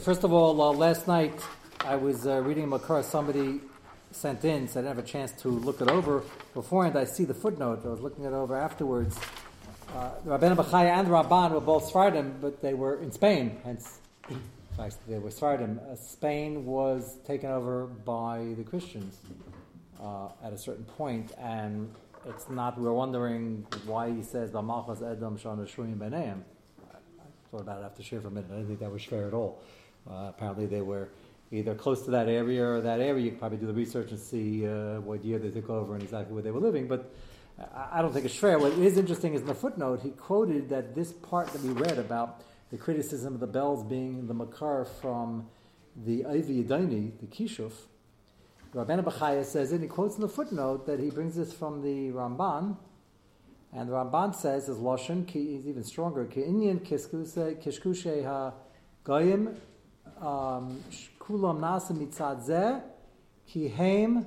First of all, uh, last night I was uh, reading a makar somebody sent in, so I didn't have a chance to look it over beforehand. I see the footnote. I was looking it over afterwards. Uh, Rabbeinu Bechaya and Ramban were both Sfardim, but they were in Spain, hence, they were Sfardim. Uh, Spain was taken over by the Christians uh, at a certain point, and it's not, we're wondering why he says, B'malchas Edom Shana Beneim. I thought about it after share for a minute. I didn't think that was fair at all. Uh, apparently, they were either close to that area or that area. You could probably do the research and see uh, what year they took over and exactly where they were living. But I, I don't think it's fair. What is interesting is in the footnote, he quoted that this part that we read about the criticism of the bells being the makar from the Ivy Yadaini, the Kishuf. Rabbeinu Bechaya says it, he quotes in the footnote that he brings this from the Ramban, and the Ramban says, as Lashon, he's even stronger, kishkushe ha goyim kulam nasa mitzad zeh, ki heim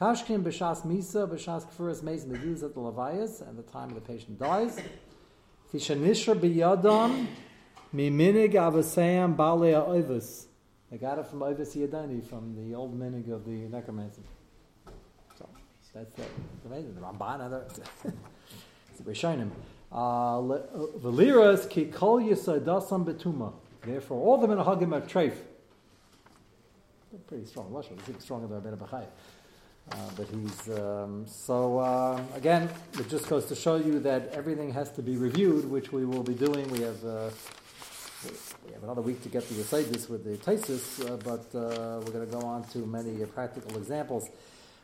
kashkim b'shas misa b'shas kfuras meis meduz at the levayas, and the time the patient dies. Tishanishra biyadam miminig avasayam balei oivus. I got it from Ovis Yadani, from the old minig of the necromancy. So that's, that's amazing. The Ramban, other it's Rishonim. Uh, Veliras ki kol yisadasam betuma. Therefore, all the menahagim are treif. Pretty strong Lashon. I think stronger than Rabbeinu Bechai. Uh, but he's um, so uh, again. It just goes to show you that everything has to be reviewed, which we will be doing. We have uh, we have another week to get to the this with the Taisis, uh, but uh, we're going to go on to many uh, practical examples.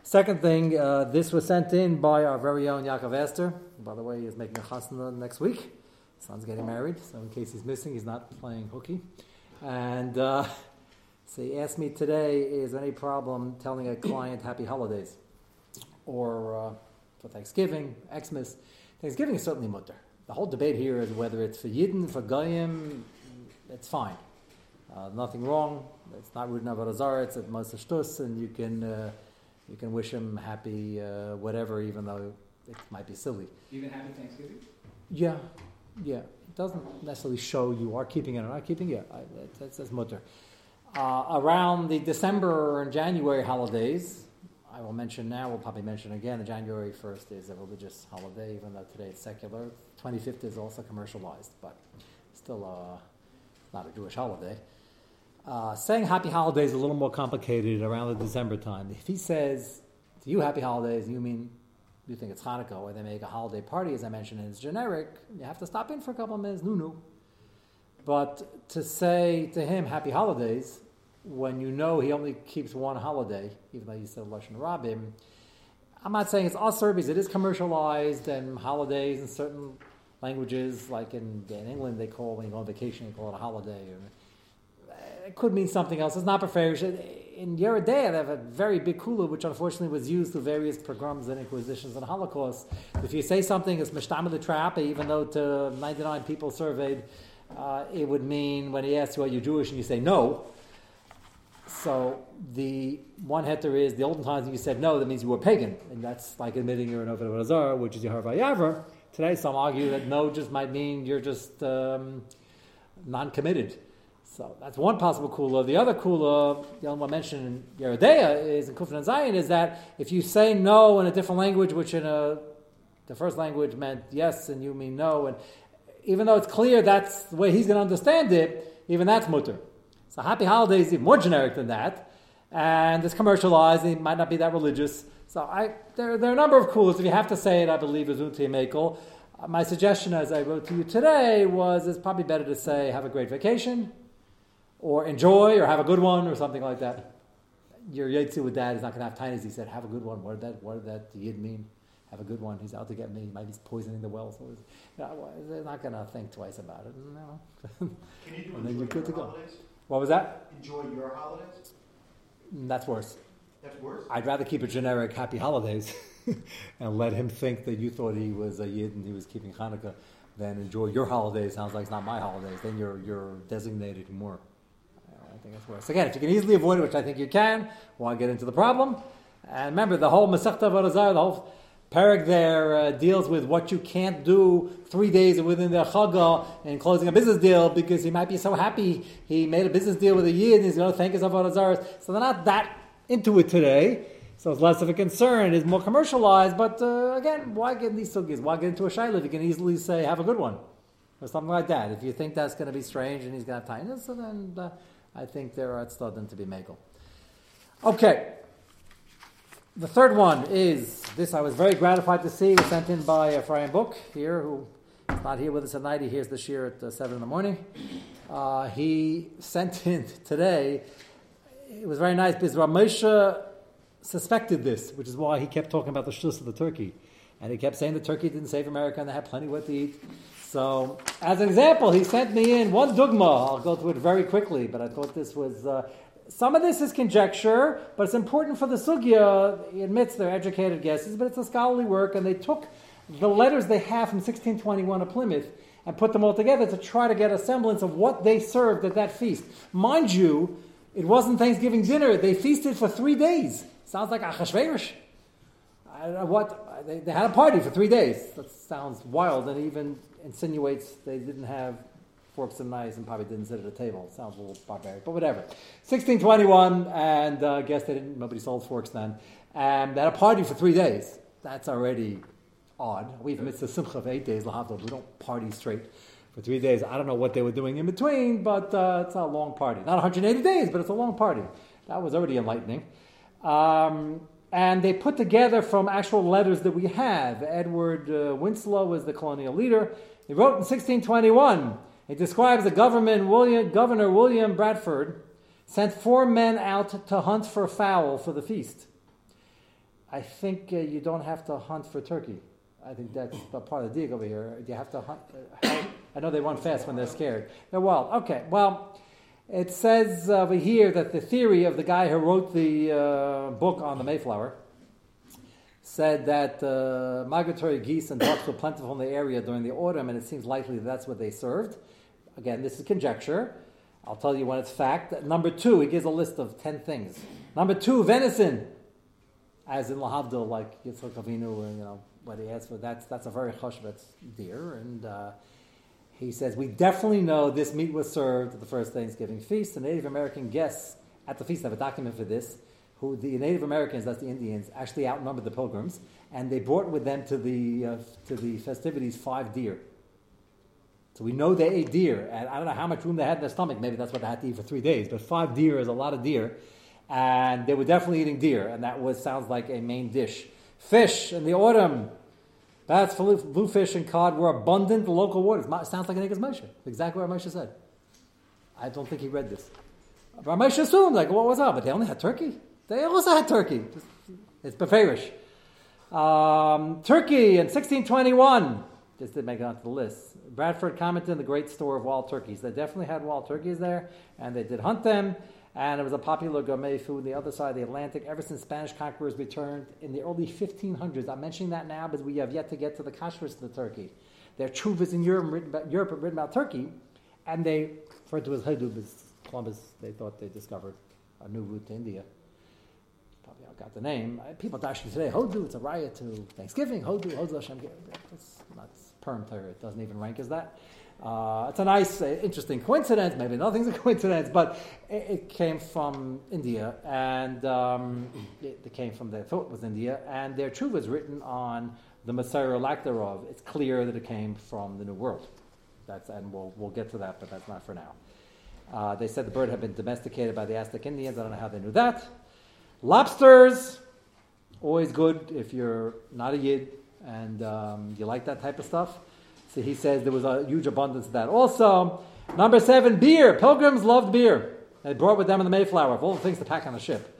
Second thing, this was sent in by our very own Yaakov Esther. By the way, he's making a chasna next week. Son's getting married, so in case he's missing, he's not playing hooky. And uh, so he asked me today, is there any problem telling a client happy holidays? Or uh, for Thanksgiving, Xmas. Thanksgiving is certainly mutter. The whole debate here is whether it's for Yidden, for Goyim, it's fine. Uh, nothing wrong. It's not Rudin Avodah It's at Moshe Shtus, and you can uh, you can wish him happy uh, whatever, even though it might be silly. Even happy Thanksgiving. Yeah, yeah. It doesn't necessarily show you are keeping it or not keeping it. Yeah, that's, that's mutter. Uh, around the December and January holidays, I will mention now, we'll probably mention again, the January 1st is a religious holiday, even though today it's secular. 25th is also commercialized, but still uh, not a Jewish holiday. Uh, saying happy holidays is a little more complicated around the December time. If he says to you happy holidays, you mean you think it's Hanukkah or they make a holiday party, as I mentioned, and it's generic, you have to stop in for a couple of minutes, no, no. But to say to him happy holidays when you know he only keeps one holiday, even though you said Lashon Rabim, I'm not saying it's all because it is commercialized and holidays in certain languages, like in, in England, they call when you go on vacation, they call it a holiday. It could mean something else. It's not preferred. In Yeridea, they have a very big kula, which unfortunately was used through various pogroms and inquisitions and Holocaust. If you say something is mishtam the trap, even though to 99 people surveyed, uh, it would mean when he asks you, are you Jewish, and you say no. So the one heter is the olden times you said no, that means you were pagan, and that's like admitting you're an Ovid Azar, which is Yehovah Yaver. Today, some argue that no just might mean you're just um, non-committed. So that's one possible kula. The other kula, the only one mentioned in Yeridea is in Kufan and Zion, is that if you say no in a different language, which in a the first language meant yes and you mean no, and even though it's clear that's the way he's going to understand it, even that's mutter. So happy holidays is even more generic than that, and it's commercialized. and It might not be that religious. So I, there, there are a number of kulas. If you have to say it, I believe is unti mekel. My suggestion, as I wrote to you today, was it's probably better to say have a great vacation, or enjoy, or have a good one, or something like that. Your yetsu with dad is not going to have tinies. He said, "Have a good one." What did that? What did that yid mean? Have a good one. He's out to get me. He might be poisoning the well. So you know, they're not going to think twice about it. No. Can you do and then you're good to go. What was that? Enjoy your holidays. Mm, that's worse. That's worse. I'd rather keep a generic happy holidays and let him think that you thought he was a yid and he was keeping Hanukkah than enjoy your holidays. Sounds like it's not my holidays. Then you're, you're designated more. Think that's worse. Again, if you can easily avoid it, which I think you can, why get into the problem? And remember, the whole Masechta Varazar, the whole Perek there uh, deals with what you can't do three days within the Chagah and closing a business deal because he might be so happy he made a business deal with a Yid and he's going to thank his Avodah. So they're not that into it today. So it's less of a concern. It's more commercialized. But uh, again, why get these sugis? Why get into a shayla? You can easily say, have a good one. Or something like that. If you think that's going to be strange and he's going to have tightness, so then uh, I think there are studying to be makel. Okay. The third one is this I was very gratified to see. Was sent in by Ephraim Book here, who is not here with us tonight. He hears this year at uh, 7 in the morning. Uh, he sent in today, it was very nice because Ramesha suspected this, which is why he kept talking about the shus of the turkey. And he kept saying the turkey didn't save America and they had plenty what to eat. So, as an example, he sent me in one dogma. I'll go through it very quickly, but I thought this was. Uh, some of this is conjecture, but it's important for the sugya. He admits they're educated guesses, but it's a scholarly work, and they took the letters they have from 1621 of Plymouth and put them all together to try to get a semblance of what they served at that feast. Mind you, it wasn't Thanksgiving dinner; they feasted for three days. Sounds like Achashverosh. What they, they had a party for three days. That sounds wild, and even insinuates they didn't have forks and knives and probably didn't sit at a table. Sounds a little barbaric, but whatever. 1621, and uh, I guess they didn't. Nobody sold forks then, and they had a party for three days. That's already odd. We've missed the simcha of eight days. We don't party straight for three days. I don't know what they were doing in between, but uh, it's a long party. Not 180 days, but it's a long party. That was already enlightening. Um, and they put together from actual letters that we have. Edward uh, Winslow was the colonial leader. He wrote in 1621. He describes the government William, Governor William Bradford sent four men out to hunt for fowl for the feast. I think uh, you don't have to hunt for turkey. I think that's the part of the dig over here. You have to hunt. Uh, I know they run fast when they're scared. They're wild. Okay, well, it says over here that the theory of the guy who wrote the uh, book on the Mayflower said that uh, migratory geese and ducks were plentiful in the area during the autumn, and it seems likely that that's what they served. Again, this is conjecture. I'll tell you when it's fact. Number two, he gives a list of ten things. Number two, venison, as in Lahavdil, like Yitzhak Avinu, you know what he has for. That's that's a very chashvetz deer, and uh, he says, We definitely know this meat was served at the first Thanksgiving feast. The Native American guests at the feast have a document for this, who the Native Americans, that's the Indians, actually outnumbered the pilgrims, and they brought with them to the, uh, to the festivities five deer. So we know they ate deer, and I don't know how much room they had in their stomach. Maybe that's what they had to eat for three days. But five deer is a lot of deer, and they were definitely eating deer, and that was sounds like a main dish. Fish in the autumn, Bats, bluefish, and cod were abundant local waters. Sounds like an Egas Moshe. Exactly what Moshe said. I don't think he read this. But Moshe assumed, like, what was up? But they only had turkey. They also had turkey. It's beferish. Um, turkey in 1621. Just didn't make it onto the list. Bradford commented on the great store of wild turkeys. They definitely had wild turkeys there, and they did hunt them and it was a popular gourmet food on the other side of the Atlantic ever since Spanish conquerors returned in the early 1500s. I'm mentioning that now because we have yet to get to the kashrus of the turkey. There are chuvas in Europe written about, Europe written about Turkey, and they referred to as Hudub as Columbus. They thought they discovered a new route to India. Probably I got the name. People dashing today, Hodu, it's a riot to Thanksgiving. Hodu, Hodu Hashem. It's perm It doesn't even rank as that. Uh, it's a nice, uh, interesting coincidence. Maybe nothing's a coincidence, but it, it came from India, and um, it, it, came from their thought was India, and their truth was written on the Messiah lack. It's clear that it came from the New World. That's, and we'll, we'll get to that, but that's not for now. Uh, they said the bird had been domesticated by the Aztec Indians. I don't know how they knew that. Lobsters, always good if you're not a yid and um, you like that type of stuff. So he says there was a huge abundance of that. Also, number seven, beer. Pilgrims loved beer. They brought with them in the Mayflower of all the things to pack on the ship.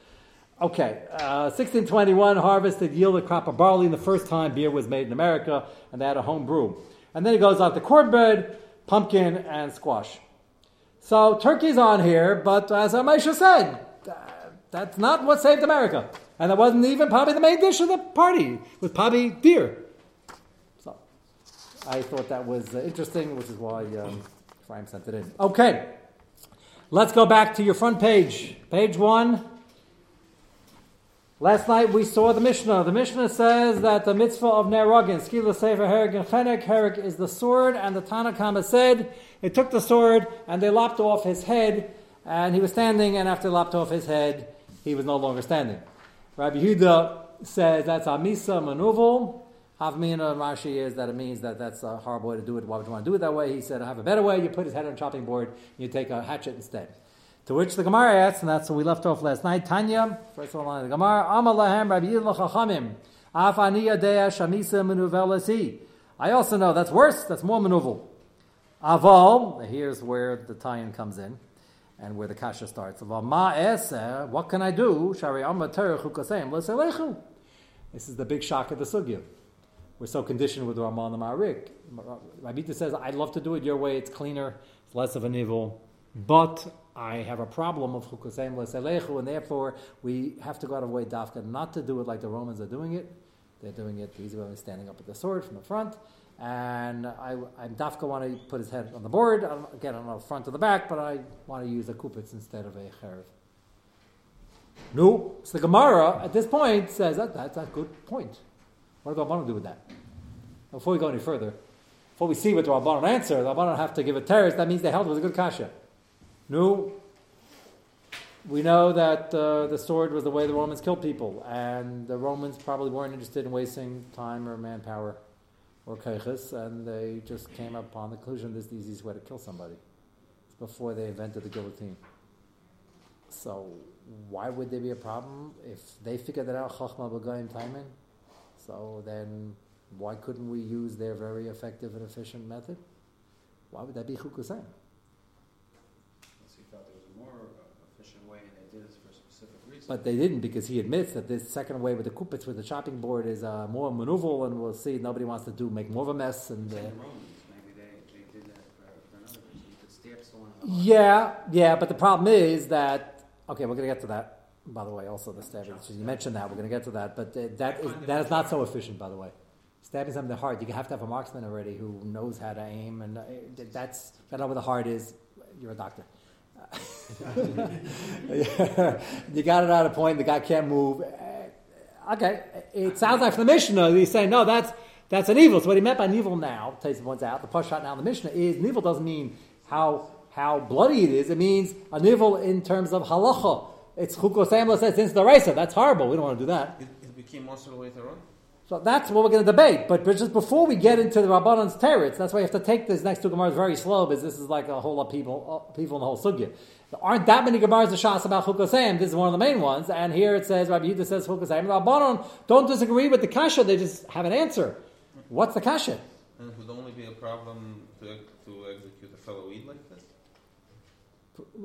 Okay, uh, 1621 harvested yielded crop of barley, and the first time beer was made in America, and they had a home brew. And then it goes on to cornbread, pumpkin, and squash. So turkey's on here, but as Amisha said, uh, that's not what saved America. And that wasn't even probably the main dish of the party. It was probably beer. So I thought that was uh, interesting, which is why um, sent it in. Okay, let's go back to your front page. Page one. Last night we saw the Mishnah. The Mishnah says that the mitzvah of Nerogin, Skila Sefer Herek and Chenek, Herek is the sword, and the Tanakama said they took the sword and they lopped off his head, and he was standing, and after they lopped off his head, he was no longer standing. Rabbi Yehuda says that's Amisa Manuval. Havmina Rashi is that it means that that's a horrible way to do it. Why would you want to do it that way? He said, I have a better way. You put his head on a chopping board, and you take a hatchet instead. To which the Gemara asks, and that's what we left off last night. Tanya, first of all, the Gemara, Amalahem Rabbi Chachamim, Afaniya Dea Shamisa Menuvelasi. I also know that's worse, that's more manuval. Aval, here's where the tie-in comes in, and where the kasha starts. What can I do? This is the big shock of the sugya. We're so conditioned with Ramah and the Ma'arik. Rabita says, I'd love to do it your way, it's cleaner, it's less of an evil, but I have a problem of chukasem l'selechu, and therefore we have to go out of way dafka not to do it like the Romans are doing it. They're doing it the easy way, standing up with the sword from the front and I, I Dafka want to put his head on the board. I again, I don't know front or the back, but I want to use a kupitz instead of a cherev. No, so the Gemara at this point says that that's a good point. What do the Rabbanon do with that? Before we go any further, before we see what the Rabbanon answer, the Rabbanon have to give a terrorist. That means they held it was a good kasha. No, we know that uh, the sword was the way the Romans killed people, and the Romans probably weren't interested in wasting time or manpower or and they just came upon the conclusion this is the easiest way to kill somebody. It's before they invented the guillotine. So why would there be a problem if they figured that out? Chachma b'goyim timing. So then, why couldn't we use their very effective and efficient method? Why would that be chukusem? Unless he thought there was a more uh, efficient way and they did this for a specific reason. But they didn't because he admits that this second way with the kupitz with the chopping board is uh, more maneuverable, and we'll see. Nobody wants to do make more of a mess. And uh, Romans, maybe they, they did that for, for another reason. You could stab someone in the heart. yeah, yeah. But the problem is that okay, we're going to get to that. By the way, also the stabbing. You mentioned that we're going to get to that, but uh, that is that is not so efficient. By the way, stabbing something in the heart, you have to have a marksman already who knows how to aim, and uh, that's I know where the heart is. You're a doctor. you got it at a point. The guy can't move. Okay, it sounds like from the Mishnah he's saying no, that's that's an evil. So what he meant by evil now, Tyson points out, the push shot now in the Mishnah is evil doesn't mean how how bloody it is. It means a evil in terms of halacha. It's chukosem says since the. That's horrible. We don't want to do that. It, it became later on. So that's what we're going to debate. But, but just before we get into the Rabbanon's teretz, that's why you have to take this next two Gemaras very slow, because this is like a whole lot of people, uh, people in the whole sugya. There aren't that many Gemaras of Shas about Chukosayim. This is one of the main ones. And here it says, Rabbi Yehuda says Chukosayim. Rabbanon don't disagree with the Kasha, they just have an answer. What's the Kasha? And it would only be a problem to, to execute a fellow Eid like this?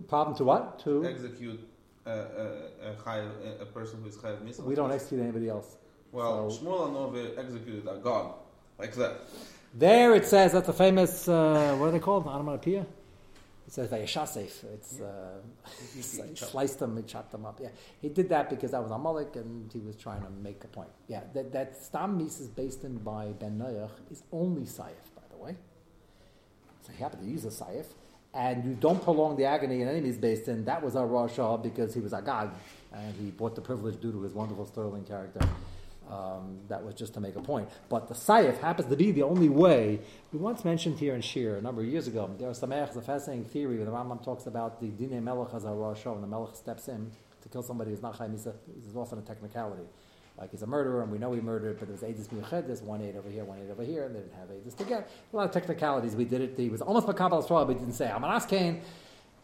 Problem to what? To Execute a, a, a, a, a person who is Chayav Misa? we don't execute anybody else. Well, so- Shmuel Anove executed a god, like that. There it says that's the famous uh, what are they called? Onomatopoeia. It says Vayashasef. It's uh, it's like sliced them, and chopped them up. Yeah, he did that because that was Amalek, and he was trying to make a point. Yeah, that that Stam Mises based in by Ben Noach is only Saif, by the way. So he happened to use a Saif, and you don't prolong the agony in any means based in. That was our Rasha because he was a Agag, and he bought the privilege due to his wonderful sterling character. Um, that was just to make a point. But the Saif happens to be the only way. We once mentioned here in Shir a number of years ago, there was some a fascinating theory where the Rambam talks about the Dine Melech as a Rosh and the Melech steps in to kill somebody who's not Chaim This is often a technicality. Like he's a murderer, and we know he murdered, but there was Aedis Miyuched, one aid over here, one aid over here, and they didn't have Aedis together. A lot of technicalities. We did it. He was almost Makabal Straw, but he didn't say, I'm an Askain.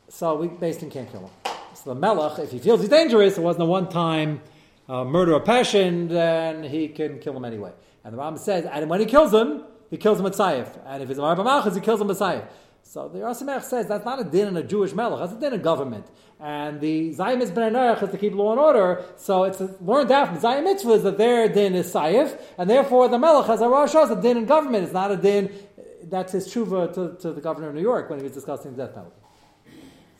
So we based basically can't kill him. So the Melech, if he feels he's dangerous, it wasn't a one time uh, murder of passion, then he can kill him anyway. And the Rambam says, and when he kills him, he kills him with Saif. And if a Marba Malchus, he kills him with Saif. So the Rasimech says that's not a din in a Jewish melech, that's a din in government. And the Zayim Ben Nerech is to keep law and order, so it's a, learned out from Zayim mitzvahs that their din is Saif, and therefore the melech has a Rosh Hashanah, a din in government. It's not a din, that's his tshuva to, to the governor of New York when he was discussing the death penalty.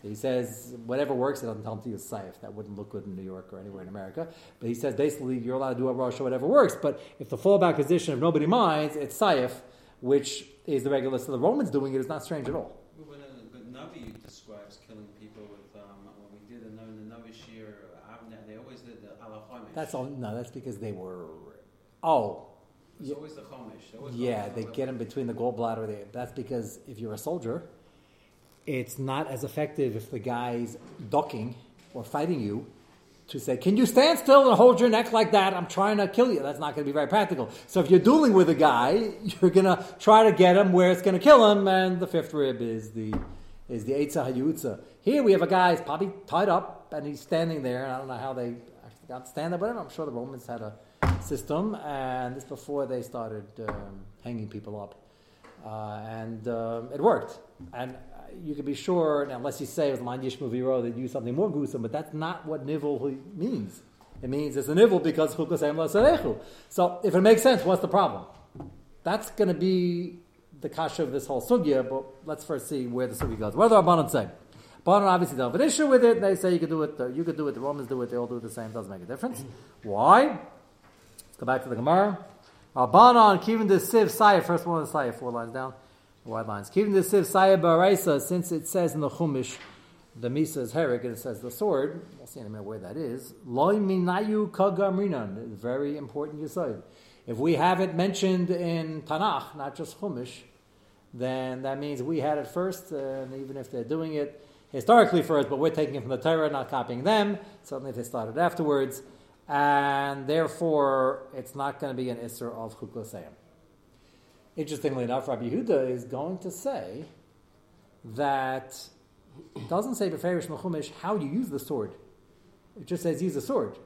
So he says whatever works, he doesn't tell him to use saif. That wouldn't look good in New York or anywhere in America. But he says basically you're allowed to do a rosh or whatever works. But if the fallback position, if nobody minds, it's saif, which is the regular. So the Romans doing it is not strange at all. But a, a Navi describes killing people with, um, when we did the, the Novice year, Avner, they always did the ala chomish. That's all. No, that's because they were. Oh, It's yeah. always the chomish. They always Yeah, go- they get in between the gallbladder. There. That's because if you're a soldier, it's not as effective if the guy's ducking or fighting you to say, "Can you stand still and hold your neck like that? I'm trying to kill you." That's not going to be very practical. So if you're dueling with a guy, you're going to try to get him where it's going to kill him, and the fifth rib is the is the eitzah hayutza. Here we have a guy who's probably tied up and he's standing there. And I don't know how they actually got stand there, but I'm sure the Romans had a system, and this before they started um, hanging people up, uh, and um, it worked. And you can be sure, now, unless you say it was Man Yishmu Viro, they use something more gruesome, but that's not what nivel means. It means it's a nivel because chukasem la So if it makes sense, what's the problem? That's going to be the kasha of this whole sugya, but let's first see where the sugya goes. What do the Rabbanon say? Rabbanon obviously don't have an issue with it. They say you can do it, uh, you could do it, the Romans do it, they all do it the same, doesn't make a difference. Why? Let's go back to the Gemara. Rabbanon, kivin the siv saya, first one is saya, four lines down, wide lines. Keeping the siv saya baraisa, since it says in the Chumash, the Misa is Herrick, and it says the sword, we'll see in a minute where that is. Loi minayu kagamrinan, very important yesod. If we have it mentioned in Tanakh, not just Chumash, then that means we had it first, and even if they're doing it historically first, but we're taking it from the Torah, not copying them, certainly if they started afterwards, and therefore it's not going to be an Isser of Chukosayim. Interestingly enough, Rabbi Yehuda is going to say that it doesn't say Beferish Mechumish how you use the sword. It just says use the sword.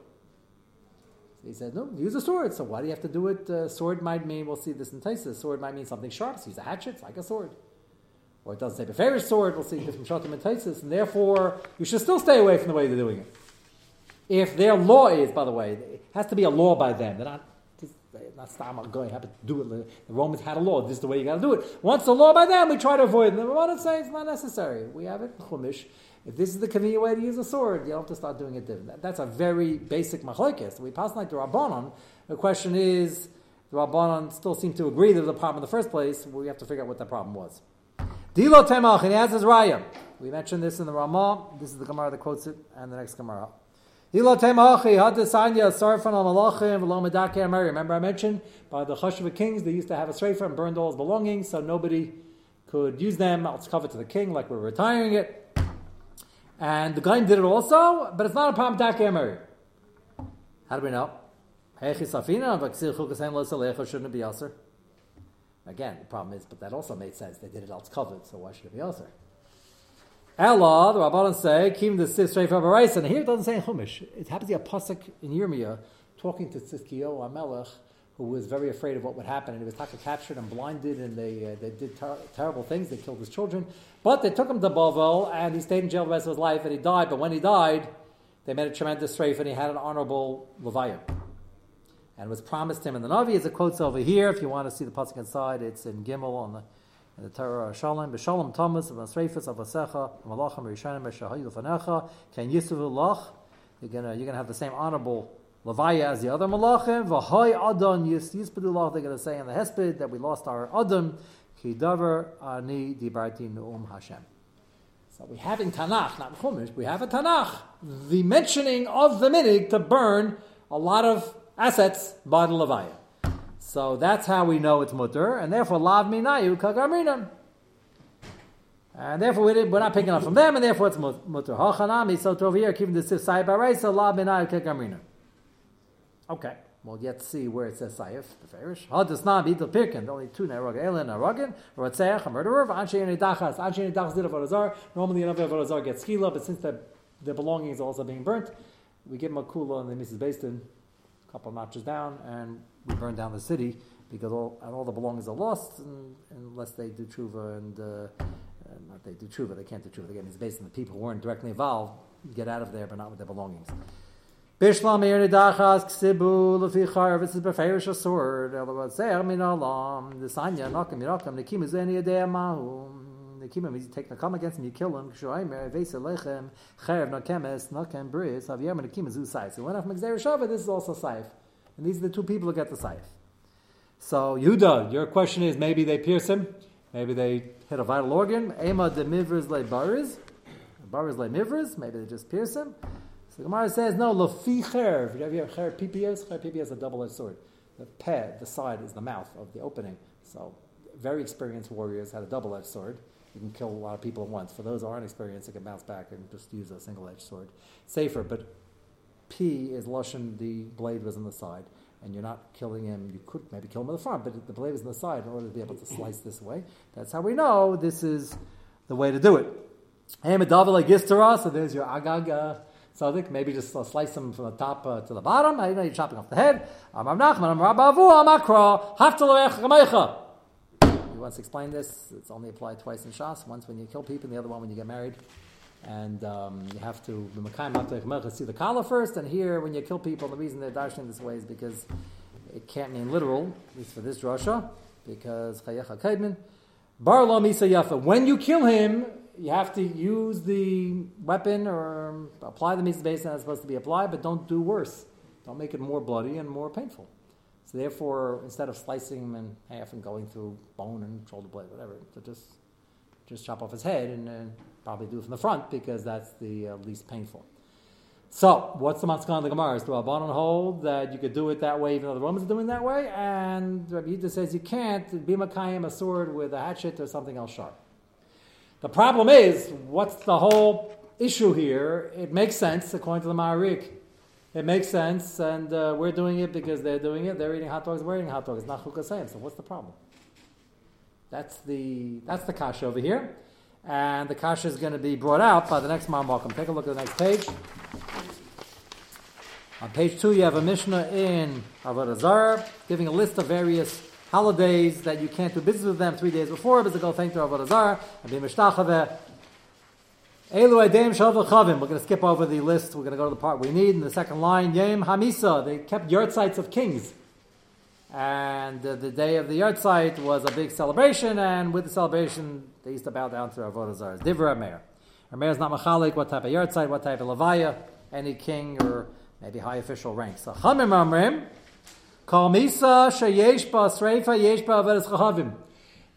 He said, no, use a sword. So why do you have to do it? Uh, sword might mean, we'll see this in Taisus, sword might mean something sharp. So use a hatchet, it's like a sword. Or it doesn't say Beferish sword, we'll see this from Shatim and Taisus, and therefore you should still stay away from the way they're doing it. If their law is, by the way, it has to be a law by them. They're not not stam going happen to do it. The Romans had a law. This is the way you got to do it. Once the law by them, we try to avoid it. The Ramban say it's not necessary. We have it in Chumash. If this is the convenient way to use a sword, you have to start doing it different. That's a very basic machlokes. We pass like the Rabbanon. The question is, the Rabbanon still seem to agree there's a problem in the first place. We have to figure out what the problem was. Dilo temach, and he raya. We mentioned this in the Ramah. This is the Gemara that quotes it, and the next Gemara. Remember I mentioned by the Chashuva kings they used to have a sreifa and burned all his belongings, so nobody could use them. It's covered to the king, like we're retiring it. And the guy did it also, but it's not a problem dake amari. How do we know? Shouldn't it be? Again, the problem is, but that also made sense. They did it else covered, so why should it be aser? Ella, the Rabbanon say, Kim the Sis Reif Avarais, and here it doesn't say in Chumash. It happens to be a pasuk in Yirmiyah talking to Tzidkiyo Amelech, who was very afraid of what would happen, and he was taka captured and blinded, and they, uh, they did ter- terrible things. They killed his children, but they took him to Bavel, and he stayed in jail the rest of his life, and he died. But when he died, they made a tremendous strafe, and he had an honorable levaya. And was promised him in the Navi, as it quotes over here. If you want to see the pasuk inside, it's in Gimel on the the Torah Shalom, B'Shalom Thomas, B'Masreifas, Avasecha, Malachim, Rishonim, B'Shahayu Fanecha, Ken Yisuvu Lach. You're gonna you're gonna have the same honorable Levaya as the other Malachim. V'Hoy Adon Yis Lach. They're gonna say in the Hesped that we lost our Adam. Ki Davar Ani Dibarti Nu'um Hashem. So we have in Tanakh, not Chumash, we have in Tanakh the mentioning of the minig to burn a lot of assets by the Levaya. So that's how we know it's mutter, and therefore lav minayu kagamrinan. And therefore we we're not picking up from them, and therefore it's mut- mutter. Hachanami, so over here, keeping the sif sayif so lav minayu kagamrinan. Okay, well let's see where it says sayif, the farish. Hadas nam idel pirkin, only two narog, elin narogin, ratzeach, a murderer, anshe and dachas, anshe and dachas did a. Normally an vodazar gets skila, but since the, the belongings are also being burnt, we give him a and the Mrs. Bastin, a couple notches down, and we burn down the city because all and all the belongings are lost and, unless they do tshuva and, uh, not they do tshuva, they can't do tshuva. Again, it's based on the people who weren't directly involved get out of there, but not with their belongings. Bishlam ksibu this is beferish a sword. Otherwise, say min alam the sanya. Nekim means you take the come against him, you kill him. Kshoimer vesa lechem chayav nakemes nakem bris aviyam nekim is usai. So when I'm shava, this is also saif. And these are the two people who get the saif. So, Yuda, your question is maybe they pierce him, maybe they hit a vital organ. Ema de mivers le baris. Baris le mivras, maybe they just pierce him. So the Gemara says, no, lofi cher. If you have your cher PPS, cher PPS is a double-edged sword. The pad, the side, is the mouth of the opening. So very experienced warriors had a double-edged sword. You can kill a lot of people at once. For those who aren't experienced, they can bounce back and just use a single-edged sword. Safer, but P is Lushan, the blade was on the side, and you're not killing him. You could maybe kill him in the front, but the blade is on the side in order to be able to slice this way. That's how we know this is the way to do it. Hey, Medavila Gistara, so there's your Agag uh, Sadik. Maybe just uh, slice him from the top uh, to the bottom. I know you're chopping off the head. Amar Nachman, Amar Bavu, Amakra, Haftalech He once explained this. It's only applied twice in Shas. Once when you kill people, and the other one when you get married. And um, you have to see the kala first. And here, when you kill people, the reason they're dashing this way is because it can't mean literal, at least for this drasha, because chayecha kaidmin. Bar lo misa yafa. When you kill him, you have to use the weapon or apply the misa base that's supposed to be applied, but don't do worse. Don't make it more bloody and more painful. So therefore, instead of slicing him in half and going through bone and shoulder blade, whatever, so just just chop off his head and uh, probably do it from the front because that's the uh, least painful. So, what's the Matzkan of the Gemara? Is the Rabbanon hold that you could do it that way even though the Romans are doing that way? And Rabbi Yehuda says you can't be Makayim a sword with a hatchet or something else sharp. The problem is, what's the whole issue here? It makes sense according to the Ma'arik. It makes sense, and uh, we're doing it because they're doing it. They're eating hot dogs, we're eating hot dogs. It's not chukasayim. So what's the problem? That's the that's the kasha over here, and the kasha is going to be brought out by the next Marmalkum. Take a look at the next page. On page two, you have a Mishnah in Avodah Zarah giving a list of various holidays that you can't do business with them three days before, but to go thank to Avodah Zarah and be mishtachave. We're going to skip over the list. We're going to go to the part we need in the second line. Yem Hamisa. They kept yard sites of kings. And uh, the day of the yard site was a big celebration, and with the celebration, they used to bow down to Avodah Zarah. Divra Meir. Meir is not machalik, what type of yard site, what type of levaya, any king or maybe high official rank. So Chamim Amrim, Kol Misa Sheyesh Ba Sreifa Yesh Chahavim.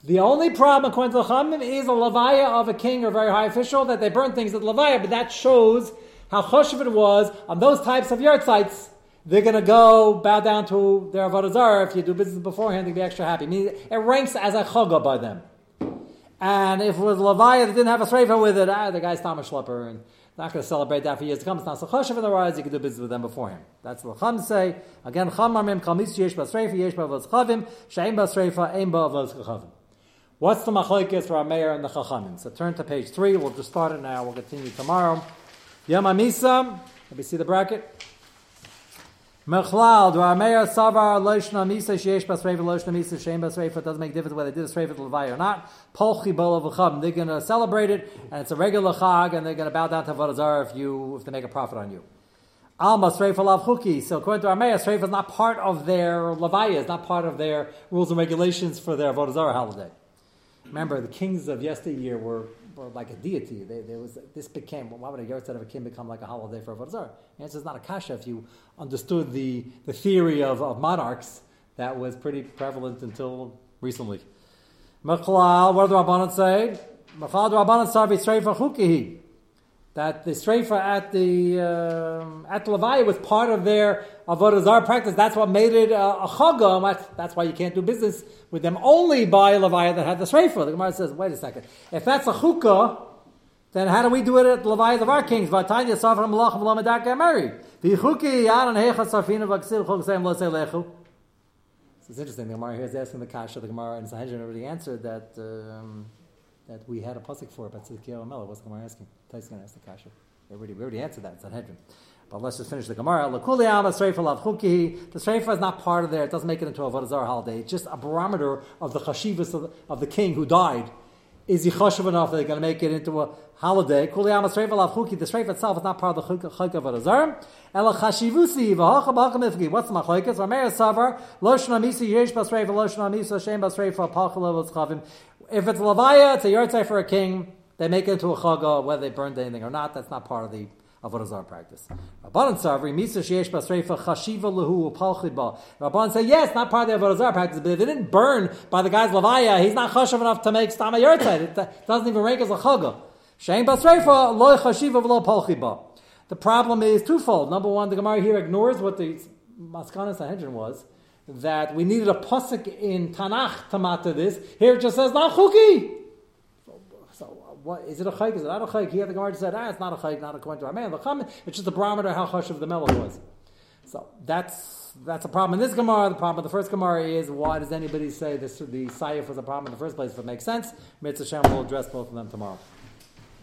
The only problem, according to the Chamim, is a levaya of a king or very high official that they burn things at levaya, but that shows how choshev it was on those types of yard sites they're going to go bow down to their avodah. If you do business beforehand, they'll be extra happy. I mean, it ranks as a chaga by them. And if it was Leviah that didn't have a sreifa with it, ah, the guy's Thomas Schlepper and not going to celebrate that for years to come. It's not so the rise. You can do business with them beforehand. That's what Chum say. Again, Chum Marmim Kalmis Yesh Basreifa Yesh Bavos Chavim Sheim Basreifa Ein Bavos Chavim. What's the machlekes mayor and the chachamim? So turn to page three. We'll just start it now. We'll continue tomorrow. Yom Amisa. Let me see the bracket. Mechlal, Armeya Savar Loishna Misa Sheesh Basreifa Loishna Misa Shem Basreifa. It doesn't make a difference whether they did a to Levi or not. Polchi Bola V'cham. They're going to celebrate it, and it's a regular Chag, and they're going to bow down to Avodah if you if they make a profit on you. Alma Sreifa Lav Chuki. So according to Armeya, Sreifa is not part of their Levaya, it's not part of their rules and regulations for their Avodah holiday. Remember, the kings of yesteryear were or like a deity. They, there was this became why would a yahrzeit of a king become like a holiday for Avodah Zarah? The answer is not a kasha. If you understood the, the theory of, of monarchs, that was pretty prevalent until recently. Mechlal, what do the Rabbanan say? Mechlal Rabbanan sarvi streifa chukihi. That the streifa at the um, at Levaya was part of their avodah zarah practice. That's what made it a, chagam. That's, why you can't do business with them only by Levaya that had the streifa. The Gemara says, wait a second. If that's a chukah, then how do we do it at the Levaya of our kings? Vatanya safra malach v'lomedak gamari. V'chuki yaran hecha sarfina v'aksiv chok lo lechu. It's interesting. The Gemara here is asking the kasha. The Gemara and Sanhedrin already answered that um, that we had a pasuk for but Tzidkiyahu Melech. What's the Gemara asking? Tai's going to ask the kasha. We already, we already answered that in Sanhedrin. But let's just finish the Gemara. Lakuli Alma Sreifa Lav Chuki. The Sreifa is not part of there. It doesn't make it into a Vodazar holiday. It's just a barometer of the chashivas of, of the king who died. Is he chashav enough that they're going to make it into a holiday? Kuli Alma Sreifa Lav Chuki. The Sreifa itself is not part of the Chuk of Vodazar. Ela chashivusi v'hacha b'hacha mifgi. What's the machlekes? Rameir Savar Loshna Misa Yesh Basreifa Loshna Misa Shem Basreifa Pachalav Chavim. If it's Levaya, it's a yard for a king. They make it into a chaga, whether they burned anything or not. That's not part of the Avodah Zarah practice. Rabbanan Savri, Misa Sheyesh Basreifa Chashiva Lehu Upalchiba. Rabbanan say, yes, not part of the Avodah Zarah practice, but if it didn't burn by the guy's Levaya, he's not chashav enough to make Stama Yortzeit. It doesn't even rank as a chaga. Shein basreifa loy chashiva v'lo polchiba. The problem is twofold. Number one, the Gemara here ignores what the Maskanas Sanhedrin was, that we needed a pasuk in Tanakh to matter this. Here it just says, not chuki. So, what, is it a chayk? Is it not a chayk? Here the Gemara said, ah, it's not a chayk, not according to our man. It's just a barometer how chashiv the melech was. So that's that's a problem in this Gemara. The problem in the first Gemara is why does anybody say this, the Sayyaf was a problem in the first place? If it makes sense, Mitzvah Shem will address both of them tomorrow.